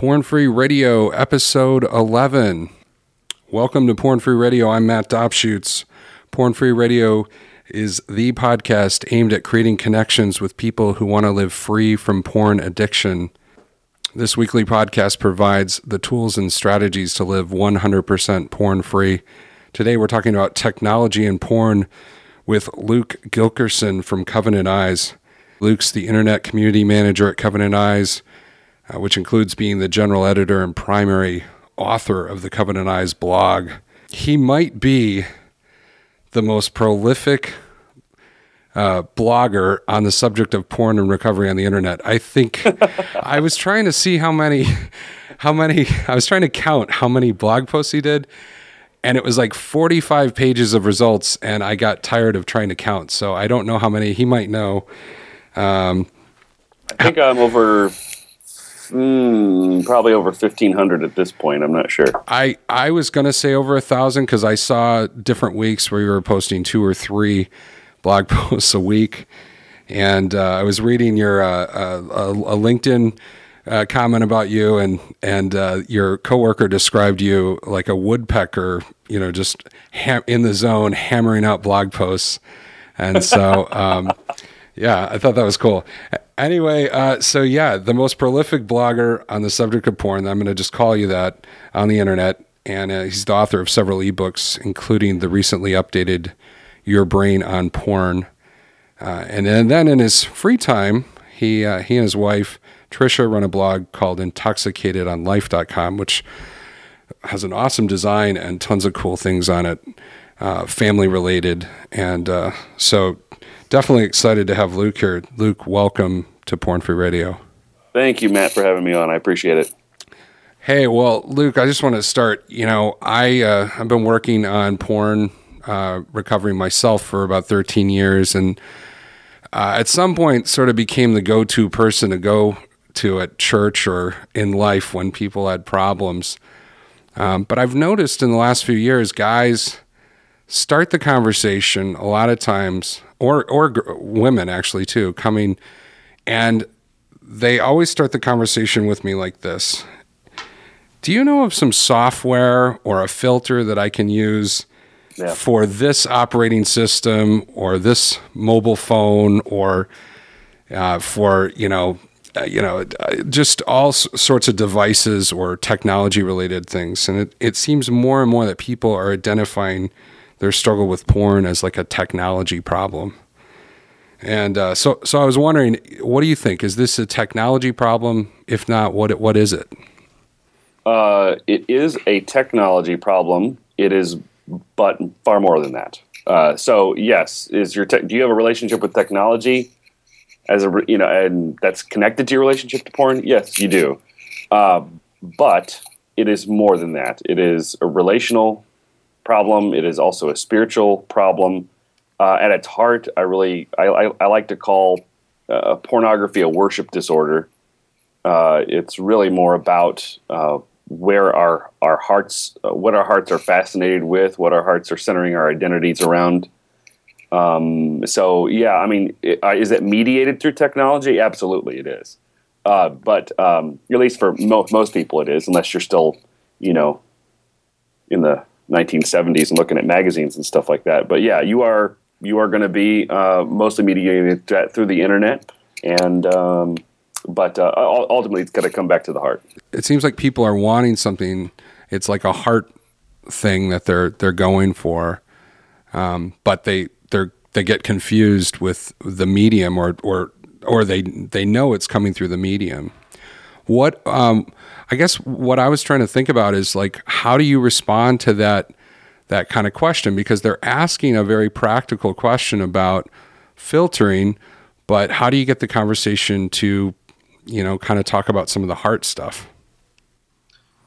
Porn Free Radio, episode 11. Welcome to Porn Free Radio. I'm Matt Dobschuetz. Porn Free Radio is the podcast aimed at creating connections with people who want to live free from porn addiction. This weekly podcast provides the tools and strategies to live 100% porn free. Today, we're talking about technology and porn with Luke Gilkerson from Covenant Eyes. Luke's the internet community manager at Covenant Eyes uh, which includes being the general editor and primary author of the Covenant Eyes blog. He might be the most prolific uh, blogger on the subject of porn and recovery on the internet. I think I was trying to see how many, how many, I was trying to count how many blog posts he did. And it was like 45 pages of results, and I got tired of trying to count. So I don't know how many he might know. Um, I think I'm over Mm, probably over fifteen hundred at this point. I'm not sure. I I was gonna say over a thousand because I saw different weeks where you were posting two or three blog posts a week, and uh, I was reading your uh, uh, a, a, LinkedIn. Uh, comment about you and and uh, your coworker described you like a woodpecker, you know, just in the zone, hammering out blog posts, and so um, yeah, I thought that was cool. Anyway, uh, so yeah, the most prolific blogger on the subject of porn. I'm going to just call you that on the internet, and uh, he's the author of several ebooks, including the recently updated "Your Brain on Porn." Uh, and, and, then in his free time, he uh, he and his wife Trisha run a blog called IntoxicatedOnLife.com, which has an awesome design and tons of cool things on it, uh, family related, and uh, so definitely excited to have Luke here. Luke, welcome to Porn Free Radio. Thank you, Matt, for having me on. I appreciate it. Hey, well, Luke, I just want to start. You know, I uh, I've been working on porn uh, recovery myself for about 13 years, and uh, at some point, sort of became the go-to person to go to at church or in life when people had problems. Um, but I've noticed in the last few years, guys start the conversation a lot of times, or or women actually too, coming and they always start the conversation with me like this. Do you know of some software or a filter that I can use yeah. for this operating system or this mobile phone or uh, for you know uh, you know uh, just all s- sorts of devices or technology related things and it, it seems more and more that people are identifying their struggle with porn as like a technology problem. And uh, so, so I was wondering, what do you think? Is this a technology problem? If not, what what is it? Uh, it is a technology problem. It is, but far more than that. Uh, so, yes, is your te- do you have a relationship with technology as a you know, and that's connected to your relationship to porn? Yes, you do. Uh, but it is more than that. It is a relational problem. It is also a spiritual problem. Uh, at its heart, I really I, I, I like to call uh, pornography a worship disorder. Uh, it's really more about uh, where our our hearts, uh, what our hearts are fascinated with, what our hearts are centering our identities around. Um, so yeah, I mean, uh, is it mediated through technology? Absolutely, it is. but um, at least for mo- most people, it is, unless you're still, you know, in the 1970s and looking at magazines and stuff like that. But yeah, you are you are going to be uh, mostly mediated through the internet, and um, but uh, ultimately it's going to come back to the heart. It seems like people are wanting something. It's like a heart thing that they're they're going for, um, but they they they get confused with the medium, or or or they they know it's coming through the medium. What um, I guess what I was trying to think about is like, how do you respond to that that kind of question? Because they're asking a very practical question about filtering, but how do you get the conversation to, you know, kind of talk about some of the heart stuff?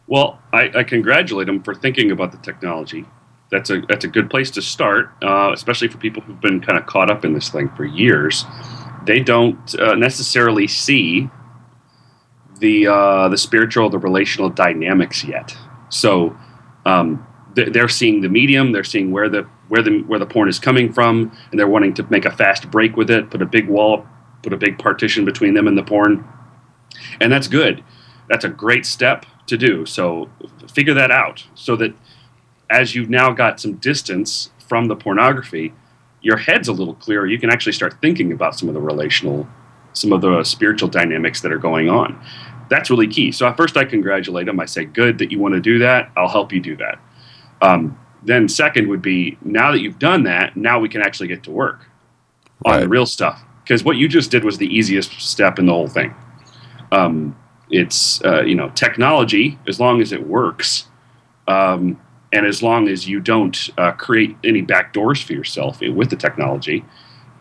Well, I, I congratulate them for thinking about the technology. That's a that's a good place to start, uh, especially for people who've been kind of caught up in this thing for years. They don't uh, necessarily see the uh, the spiritual, the relational dynamics yet. So um, they're seeing the medium, they're seeing where the where the where the porn is coming from, and they're wanting to make a fast break with it, put a big wall, put a big partition between them and the porn, and that's good. that's a great step to do. So figure that out so that as you've now got some distance from the pornography, your head's a little clearer. You can actually start thinking about some of the relational, some of the spiritual dynamics that are going on. That's really key. So at first, I congratulate them. I say, "Good that you want to do that. I'll help you do that." Um, then second would be now that you've done that, now we can actually get to work on the real stuff. Because what you just did was the easiest step in the whole thing. Um, it's uh, you know technology as long as it works um, and as long as you don't uh, create any back doors for yourself with the technology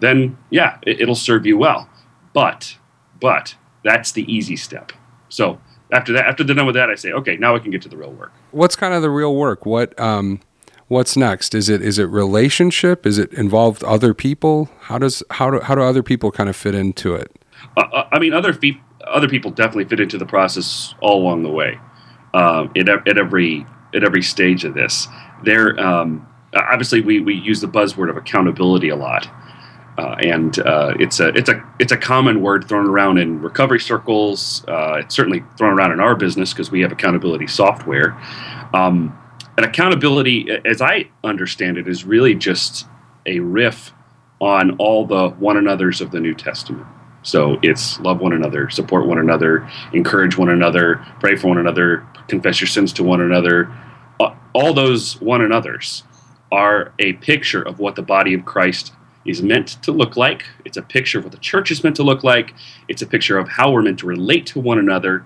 then yeah it, will serve you well but but that's the easy step so after that after they're done with that i say okay now we can get to the real work. What's kind of the real work? What um what's next? Is it is it relationship? Is it involved other people? How does how do how do other people kind of fit into it? Uh, uh i mean other people other people definitely fit into the process all along the way um, at, at every at every stage of this. There, um, obviously, we, we use the buzzword of accountability a lot, uh, and uh, it's a it's a it's a common word thrown around in recovery circles. Uh, it's certainly thrown around in our business because we have accountability software. Um, and accountability, as I understand it, is really just a riff on all the one another's of the New Testament. So it's love one another, support one another, encourage one another, pray for one another, confess your sins to one another. All those one another's are a picture of what the body of Christ is meant to look like. It's a picture of what the church is meant to look like. It's a picture of how we're meant to relate to one another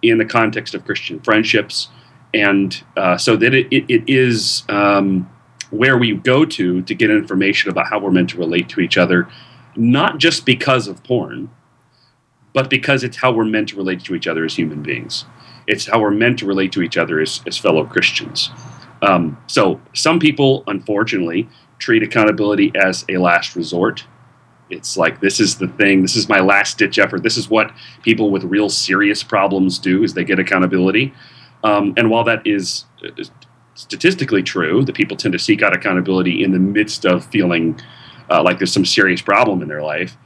in the context of Christian friendships. And uh, so that it, it, it is um, where we go to to get information about how we're meant to relate to each other not just because of porn, but because it's how we're meant to relate to each other as human beings. It's how we're meant to relate to each other as, as fellow Christians. Um, so, some people, unfortunately, treat accountability as a last resort. It's like this is the thing. This is my last ditch effort. This is what people with real serious problems do: is they get accountability. Um, and while that is statistically true, that people tend to seek out accountability in the midst of feeling uh, like there's some serious problem in their life.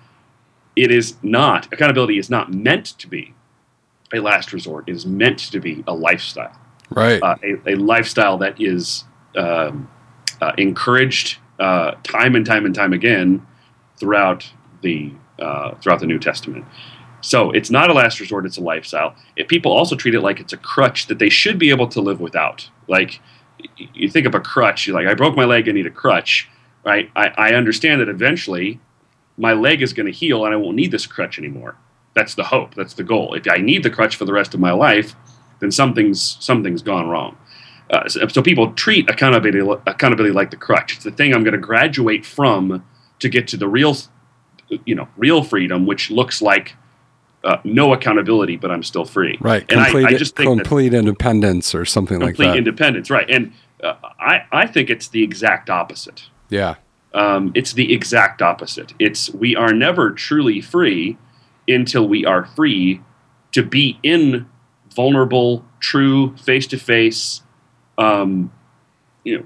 It is not, accountability is not meant to be a last resort. It is meant to be a lifestyle. Right. Uh, a, a, lifestyle that is um, uh, encouraged uh, time and time and time again throughout the uh, throughout the New Testament. So it's not a last resort; it's a lifestyle. If people also treat it like it's a crutch that they should be able to live without, like you think of a crutch, you're like, I broke my leg, I need a crutch right? I, I understand that eventually my leg is going to heal and I won't need this crutch anymore. That's the hope. That's the goal. If I need the crutch for the rest of my life, then something's something's gone wrong. Uh, so, so, people treat accountability accountability like the crutch. It's the thing I'm going to graduate from to get to the real, you know, real freedom, which looks like uh, no accountability, but I'm still free. Right. And complete, I, I just think complete independence or something like that. Complete independence, right? And uh, I I think it's the exact opposite. Yeah. Um, it's the exact opposite. It's we are never truly free until we are free to be in vulnerable, true, face to face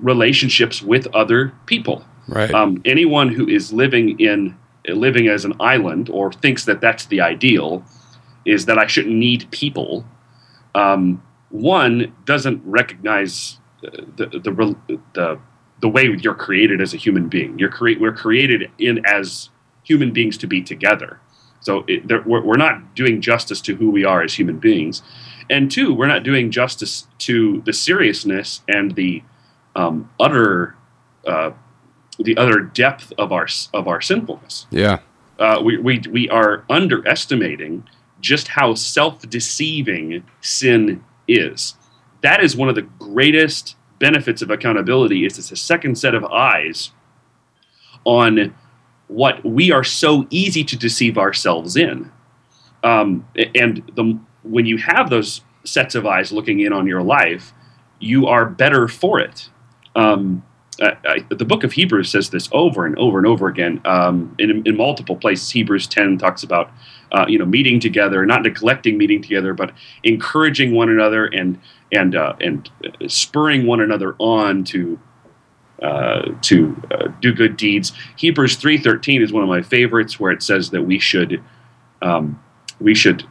relationships with other people. Right. Um, anyone who is living in living as an island or thinks that that's the ideal is that I shouldn't need people. Um, one doesn't recognize the the, the the way you're created as a human being. You're create we're created in as human beings to be together. So it, we're, we're not doing justice to who we are as human beings, and two, we're not doing justice to the seriousness and the um, utter uh, the utter depth of our of our sinfulness. Yeah, uh, we, we we are underestimating just how self deceiving sin is. That is one of the greatest benefits of accountability is it's a second set of eyes on what we are so easy to deceive ourselves in. Um, and the, when you have those sets of eyes looking in on your life, you are better for it. Um, I, I, the book of Hebrews says this over and over and over again. Um, in, in, multiple places, Hebrews 10 talks about uh, you know meeting together, not neglecting meeting together, but encouraging one another and and uh, and spurring one another on to uh, to uh, do good deeds. Hebrews three thirteen is one of my favorites, where it says that we should um, we should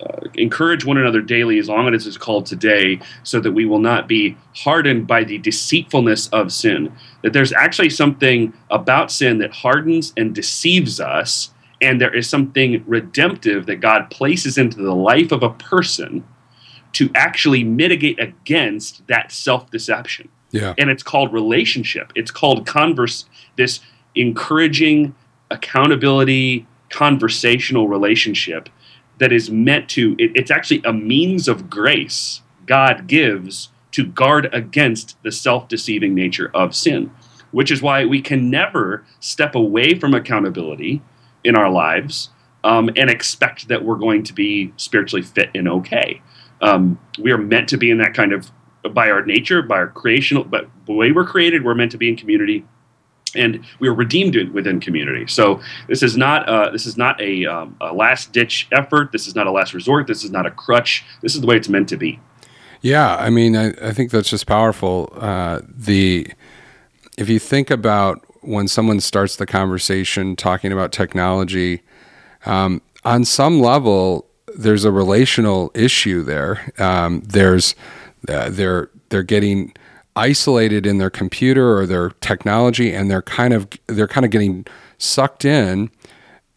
uh, encourage one another daily as long as it's called today, so that we will not be hardened by the deceitfulness of sin. That there's actually something about sin that hardens and deceives us, and there is something redemptive that God places into the life of a person to actually mitigate against that self deception. Yeah. And it's called relationship. It's called converse, this encouraging accountability, conversational relationship that is meant to, it, it's actually a means of grace God gives to guard against the self deceiving nature of sin, which is why we can never step away from accountability in our lives um, and expect that we're going to be spiritually fit and okay. Um, we are meant to be in that kind of, by our nature, by our creational, but the way we're created, we're meant to be in community and we are redeemed within community. So this is not uh, this is not a, um, a last ditch effort. This is not a last resort. This is not a crutch. This is the way it's meant to be. Yeah, I mean, I, I think that's just powerful. Uh, the if you think about when someone starts the conversation talking about technology, um, on some level, there's a relational issue there. Um, there's uh, they're they're getting isolated in their computer or their technology, and they're kind of they're kind of getting sucked in.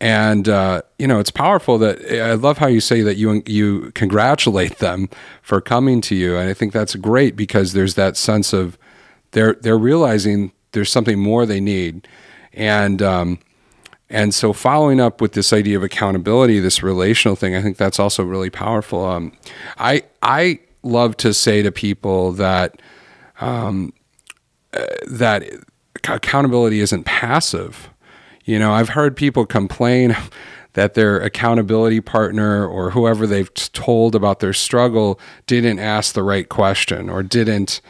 And uh, you know, it's powerful that I love how you say that you you congratulate them for coming to you, and I think that's great because there's that sense of they're they're realizing there's something more they need, and um, and so following up with this idea of accountability, this relational thing, I think that's also really powerful. Um, I I love to say to people that um, uh, that accountability isn't passive. You know, I've heard people complain that their accountability partner or whoever they've told about their struggle didn't ask the right question or didn't,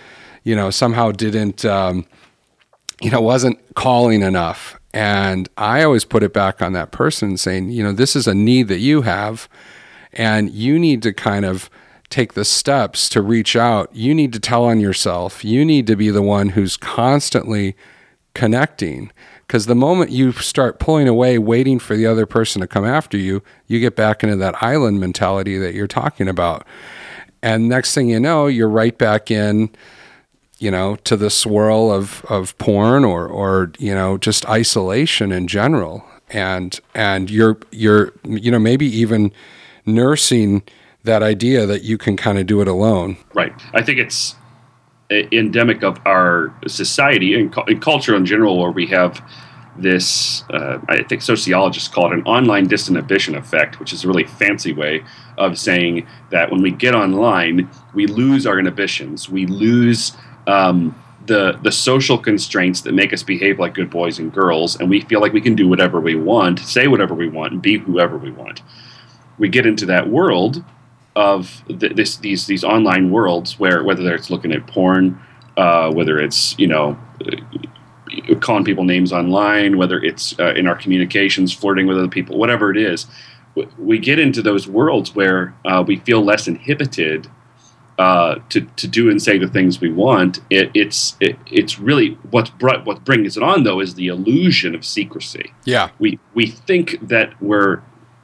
you know, somehow didn't, um, you know, wasn't calling enough. And I always put it back on that person saying, you know, this is a need that you have, and you need to kind of take the steps to reach out, you need to tell on yourself. You need to be the one who's constantly connecting. Because the moment you start pulling away, waiting for the other person to come after you, you get back into that island mentality that you're talking about. And next thing you know, you're right back in, you know, to the swirl of, of porn or, or, you know, just isolation in general. And, and you're, you're, you know, maybe even nursing that idea that you can kind of do it alone. Right. I think it's endemic of our society and, culture in general, where we have this, uh, I think sociologists call it an online disinhibition effect, which is a really fancy way of saying that when we get online, we lose our inhibitions. We lose um, the, the social constraints that make us behave like good boys and girls, and we feel like we can do whatever we want, say whatever we want, and be whoever we want. We get into that world of th- this these these online worlds where whether it's looking at porn, uh, whether it's you know uh, calling people names online, whether it's uh, in our communications, flirting with other people, whatever it is, we get into those worlds where uh, we feel less inhibited uh, to to do and say the things we want. It, it's it, it's really what's brought, what brings it on though is the illusion of secrecy. Yeah, we we think that we're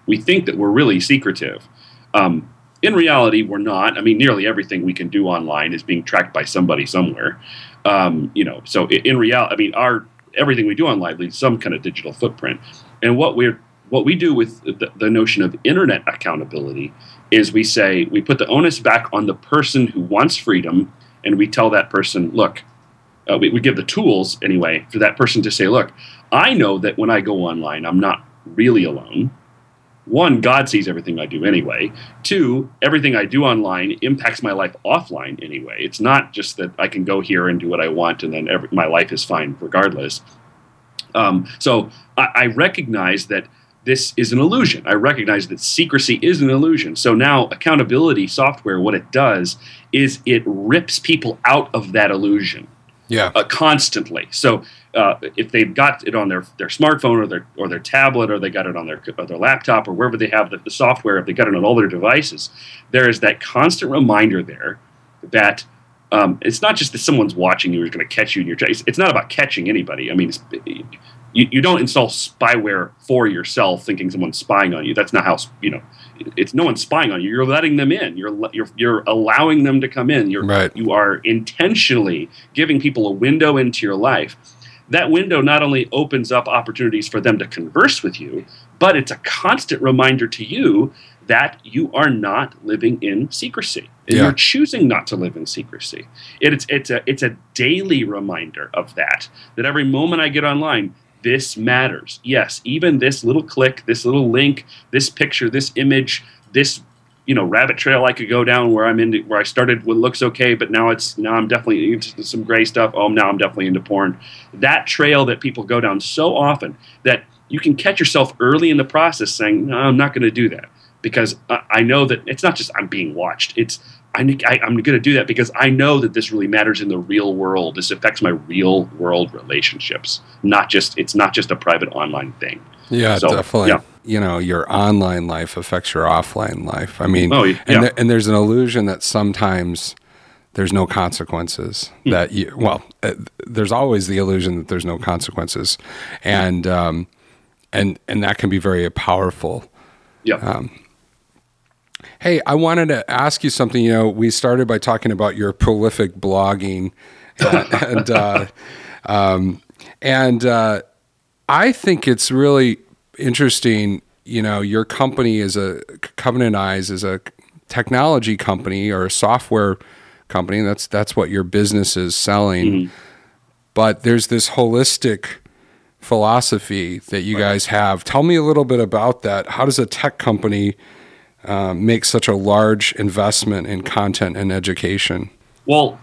we think that we're really secretive. Um, in reality, we're not. I mean, nearly everything we can do online is being tracked by somebody somewhere. Um, you know, so in, reality, I mean, our everything we do online leaves some kind of digital footprint. And what we're what we do with the, the, notion of internet accountability is we say we put the onus back on the person who wants freedom, and we tell that person, look, uh, we, we give the tools anyway for that person to say, look, I know that when I go online, I'm not really alone one, God sees everything I do anyway. Two, everything I do online impacts my life offline anyway. It's not just that I can go here and do what I want and then every, my life is fine regardless. Um, so I, I recognize that this is an illusion. I recognize that secrecy is an illusion. So now accountability software, what it does is it rips people out of that illusion. Yeah. Uh, constantly. So uh, if they've got it on their, their smartphone or their or their tablet or they got it on their or their laptop or wherever they have the, the software, if they got it on all their devices, there is that constant reminder there that um, it's not just that someone's watching you or going to catch you in your. It's, it's not about catching anybody. I mean, you, you don't install spyware for yourself thinking someone's spying on you. That's not how you know. It's no one's spying on you. You're letting them in. You're you're you're allowing them to come in. You're Right. you are intentionally giving people a window into your life. That window not only opens up opportunities for them to converse with you, but it's a constant reminder to you that you are not living in secrecy. Yeah. You're choosing not to live in secrecy. It- it's it's a it's a daily reminder of that. That every moment I get online, this matters. Yes, even this little click, this little link, this picture, this image, this you know rabbit trail I could go down where I'm into where I started what looks okay, but now it's now I'm definitely into some gray stuff. Oh, now I'm definitely into porn. That trail that people go down so often that you can catch yourself early in the process saying, "No, I'm not going to do that," because I, I know that it's not just I'm being watched. It's I, I, I'm going to do that because I know that this really matters in the real world. This affects my real world relationships, not just it's not just a private online thing. Yeah, So, definitely. yeah. You know, your online life affects your offline life. I mean, Oh, yeah. and, there- and there's an illusion that sometimes there's no consequences. Hmm. That you, well, uh, there's always the illusion that there's no consequences, and um, and and that can be very powerful. Yeah. Um, Hey, I wanted to ask you something. You know, we started by talking about your prolific blogging, and and, uh, um, and uh, I think it's really interesting. You know, your company is a Covenant Eyes is a technology company or a software company. That's that's what your business is selling. But there's this holistic philosophy that you guys have. Tell me a little bit about that. How does a tech company um, make such a large investment in content and education? Well,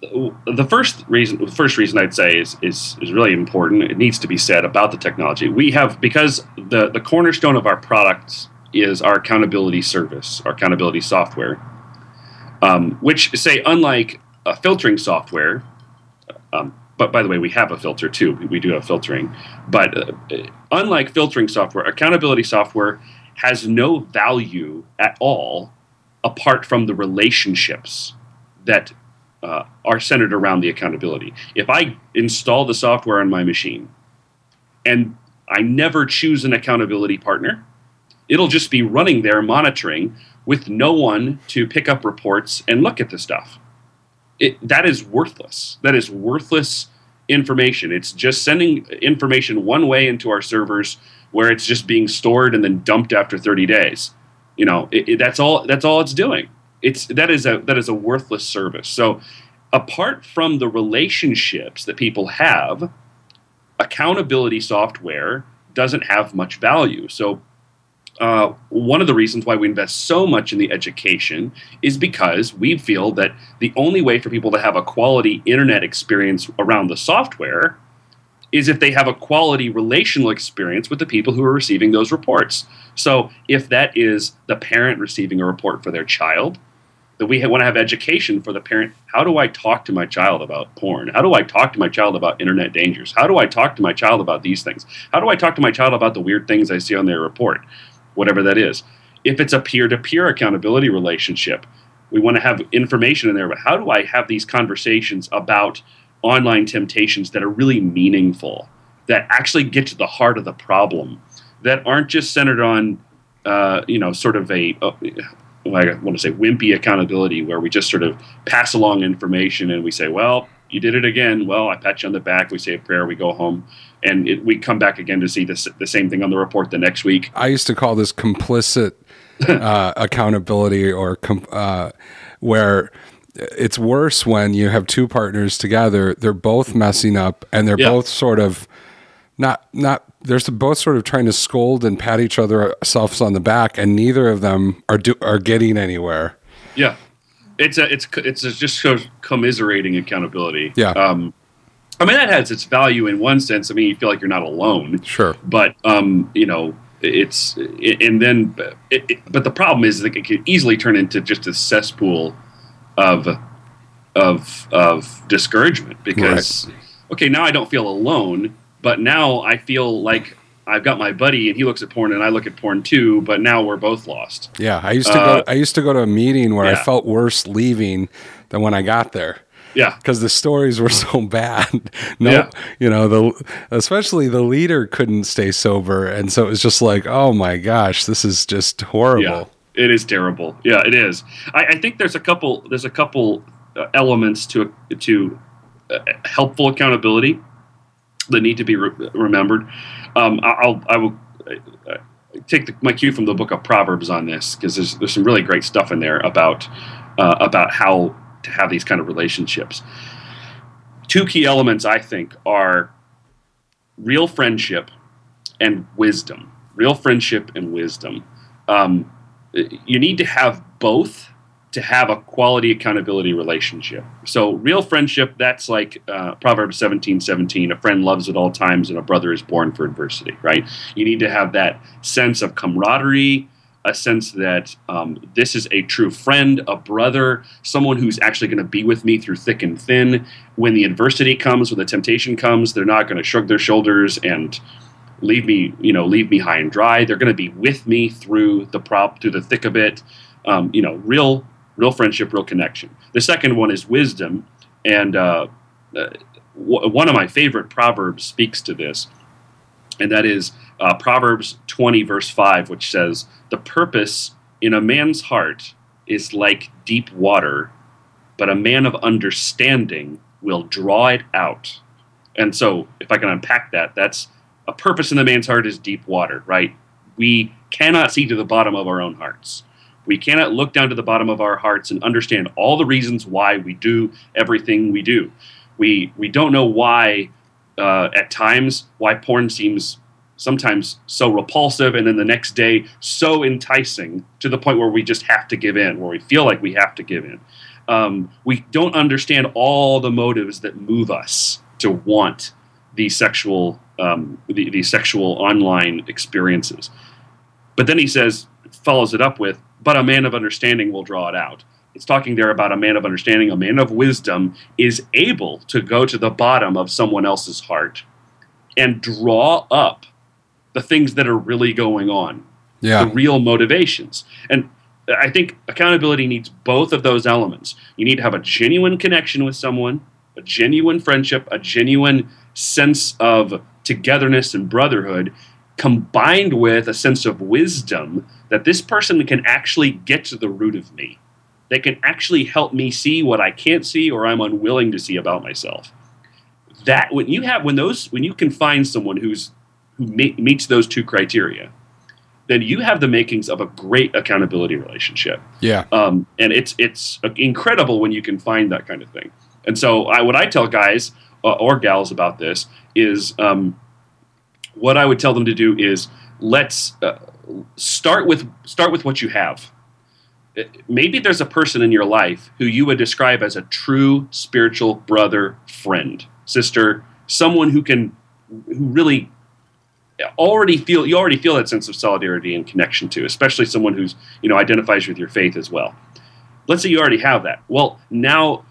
the first reason, the first reason I'd say is is is really important. It needs to be said about the technology we have because the the cornerstone of our products is our accountability service, our accountability software, um, which say unlike a filtering software. Um, but by the way, we have a filter too. We- We do have filtering, but uh, unlike filtering software, accountability software has no value at all apart from the relationships that uh, are centered around the accountability. If I install the software on my machine and I never choose an accountability partner, it'll just be running there monitoring with no one to pick up reports and look at the stuff. It, that is worthless. That is worthless information. It's just sending information one way into our servers where it's just being stored and then dumped after 30 days. You know, it, it- that's all. That's all it's doing. It's that is a that is a worthless service. So, apart from the relationships that people have, accountability software doesn't have much value. So, uh, one of the reasons why we invest so much in the education is because we feel that the only way for people to have a quality internet experience around the software is if they have a quality relational experience with the people who are receiving those reports. So, if that is the parent receiving a report for their child, that we want to have education for the parent. How do I talk to my child about porn? How do I talk to my child about internet dangers? How do I talk to my child about these things? How do I talk to my child about the weird things I see on their report? Whatever that is. If it's a peer to peer accountability relationship, we want to have information in there. But how do I have these conversations about online temptations that are really meaningful, that actually get to the heart of the problem, that aren't just centered on, uh, you know, sort of a, uh, I want to say wimpy accountability where we just sort of pass along information and we say, well, you did it again. Well, I pat you on the back. We say a prayer. We go home, and it, we come back again to see this, the same thing on the report the next week. I used to call this complicit uh, accountability, or com- uh, where it's worse when you have two partners together. They're both messing up, and they're Yeah. both sort of not not. They're both sort of trying to scold and pat each other selves on the back, and neither of them are do, are getting anywhere. Yeah, it's a it's it's a just commiserating accountability. Yeah. Um, I mean that has its value in one sense. I mean you feel like you're not alone. Sure. but um, you know it's and then it, it, but the problem is that it could easily turn into just a cesspool of of of discouragement because okay now I don't feel alone but now I feel like I've got my buddy and he looks at porn and I look at porn too but now we're both lost Yeah, I used to Uh, go. I used to go to a meeting where I felt worse leaving than when I got there. Yeah. Because the stories were so bad. no, Yeah. you know, the especially the leader couldn't stay sober. And so it was just like, oh my gosh, this is just horrible. It is terrible. Yeah, it is. I, I think there's a couple. There's a couple uh, elements to to uh, helpful accountability that need to be re- remembered. Um, I- I'll I will uh, take the, my cue from the book of Proverbs on this because there's there's some really great stuff in there about uh, about how to have these kind of relationships. Two key elements I think are real friendship and wisdom. Real friendship and wisdom. Um, you need to have both to have a quality accountability relationship. So, real friendship, that's like uh, Proverbs 17 17, a friend loves at all times and a brother is born for adversity, right? You need to have that sense of camaraderie, a sense that um, this is a true friend, a brother, someone who's actually going to be with me through thick and thin. When the adversity comes, when the temptation comes, they're not going to shrug their shoulders and leave me, you know, leave me high and dry. They're going to be with me through the prop, through the thick of it. Um, you know, real, real friendship, real connection. The second one is wisdom, and uh, uh, w- one of my favorite proverbs speaks to this, and that is uh, Proverbs twenty, verse five, which says, "The purpose in a man's heart is like deep water, but a man of understanding will draw it out." And so, if I can unpack that, that's a purpose in the man's heart is deep water, right? We cannot see to the bottom of our own hearts. We cannot look down to the bottom of our hearts and understand all the reasons why we do everything we do. We we don't know why uh, at times why porn seems sometimes so repulsive and then the next day so enticing to the point where we just have to give in, where we feel like we have to give in. Um, we don't understand all the motives that move us to want these sexual um, the, these sexual online experiences. But then he says, follows it up with, but a man of understanding will draw it out. It's talking there about a man of understanding, a man of wisdom is able to go to the bottom of someone else's heart and draw up the things that are really going on, Yeah. the real motivations. And I think accountability needs both of those elements. You need to have a genuine connection with someone, a genuine friendship, a genuine sense of togetherness and brotherhood, combined with a sense of wisdom that this person can actually get to the root of me. They can actually help me see what I can't see or I'm unwilling to see about myself. That when you have when those when you can find someone who's who meets those two criteria, then you have the makings of a great accountability relationship. Yeah. Um, and it's it's incredible when you can find that kind of thing. And so, I, what I tell guys or gals about this is, um, what I would tell them to do is let's uh, start with start with what you have. Uh, Maybe there's a person in your life who you would describe as a true spiritual brother, friend, sister, someone who can who really already feel you already feel that sense of solidarity and connection to, especially someone who's you know identifies with your faith as well. Let's say you already have that. Well, now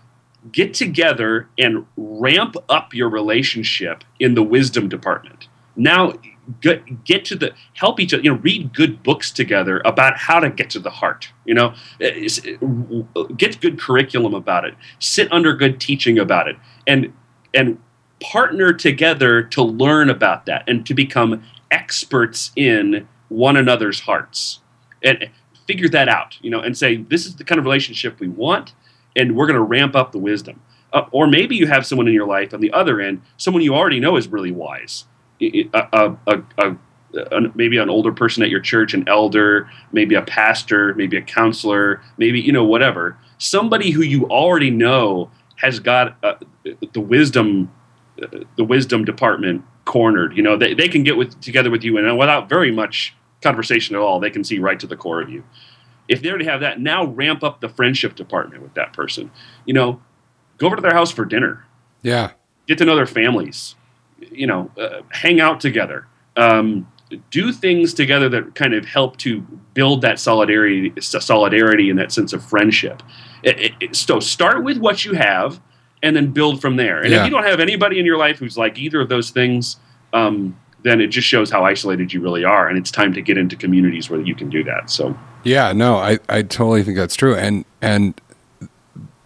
get together and ramp up your relationship in the wisdom department. Now get, get to the help each other. You know, read good books together about how to get to the heart. You know, eh, eh, get good curriculum about it. Sit under good teaching about it, and and partner together to learn about that and to become experts in one another's hearts and eh, figure that out you know and say this is the kind of relationship we want and we're going to ramp up the wisdom uh, or maybe you have someone in your life on the other end someone you already know is really wise a, a, a, maybe an older person at your church an elder maybe a pastor maybe a counselor maybe you know whatever somebody who you already know has got uh, the wisdom the wisdom department cornered. You know, they, they can get with together with you and without very much conversation at all, they can see right to the core of you. If they already have that, now ramp up the friendship department with that person. You know, go over to their house for dinner, Yeah. get to know their families. You know, uh, hang out together. Um, do things together that kind of help to build that solidarity, solidarity and that sense of friendship. It, it- it- so start with what you have, and then build from there. And Yeah. if you don't have anybody in your life who's like either of those things, um, then it just shows how isolated you really are, and it's time to get into communities where you can do that. So Yeah, no, I, I totally think that's true. And and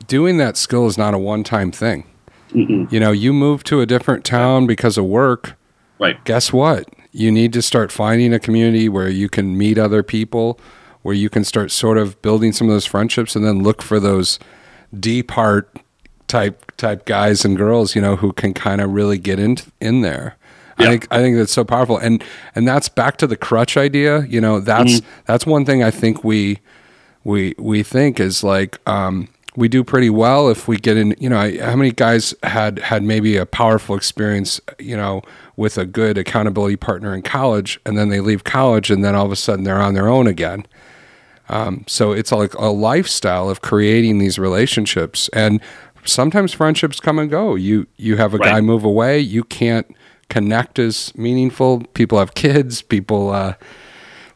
doing that skill is not a one time thing. Mm-mm. You know, you move to a different town because of work. Right. Guess what? You need to start finding a community where you can meet other people, where you can start sort of building some of those friendships and then look for those deep heart type type guys and girls, you know, who can kind of really get in in there. Yeah. I think I think that's so powerful, and and that's back to the crutch idea. You know, that's mm-hmm. that's one thing I think we we we think is like um, we do pretty well if we get in. You know, how many guys had had maybe a powerful experience, you know, with a good accountability partner in college, and then they leave college, and then all of a sudden they're on their own again. Um, so it's like a lifestyle of creating these relationships, and sometimes friendships come and go. You you have a right. guy move away, you can't connect is meaningful. People have kids, people uh,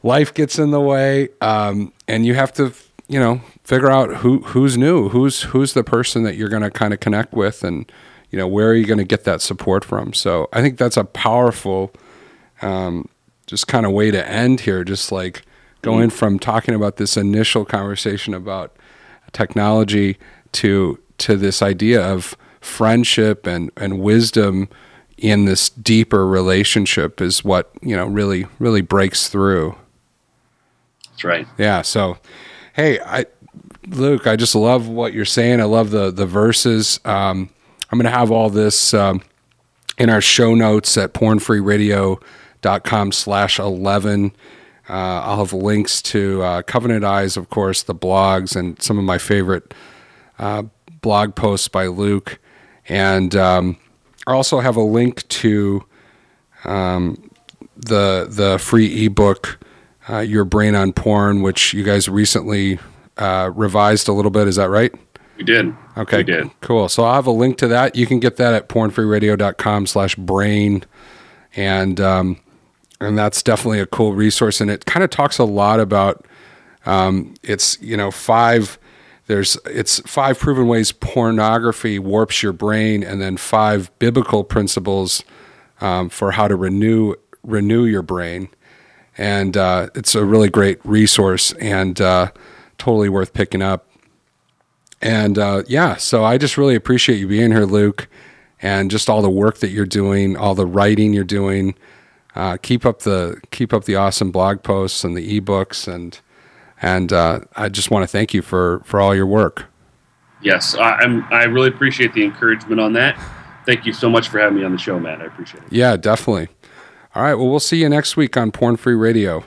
life gets in the way, um, and you have to you know figure out who who's new, who's who's the person that you're going to kind of connect with, and you know where are you going to get that support from. So I think that's a powerful, um, just kind of way to end here. Just like going mm-hmm. from talking about this initial conversation about technology to to this idea of friendship and, and wisdom in this deeper relationship is what you know really really breaks through. That's right. Yeah so hey i luke i just love what you're saying. I love the the verses. Um, i'm gonna have all this um, in our show notes at pornfreeradio.com slash 11 uh, i'll have links to uh, covenant eyes of course the blogs and some of my favorite uh, blog posts by Luke, and um, I also have a link to um, the the free ebook, uh, "Your Brain on Porn," which you guys recently uh, revised a little bit. Is that right? We did. Okay. We did. Cool. So I'll have a link to that. You can get that at pornfreeradio.com slash brain. And, um, and that's definitely a cool resource. And it kind of talks a lot about, um, it's, you know, five there's it's five proven ways pornography warps your brain, and then five biblical principles um, for how to renew renew your brain. And uh, it's a really great resource and uh, totally worth picking up. And uh, yeah, so I just really appreciate you being here, Luke, and just all the work that you're doing, all the writing you're doing. Uh, keep up the keep up the awesome blog posts and the ebooks and and uh, I just want to thank you for for all your work. Yes, I, am I really appreciate the encouragement on that. Thank you so much for having me on the show, man. I appreciate it. Yeah, definitely. All right. Well, we'll see you next week on Porn Free Radio.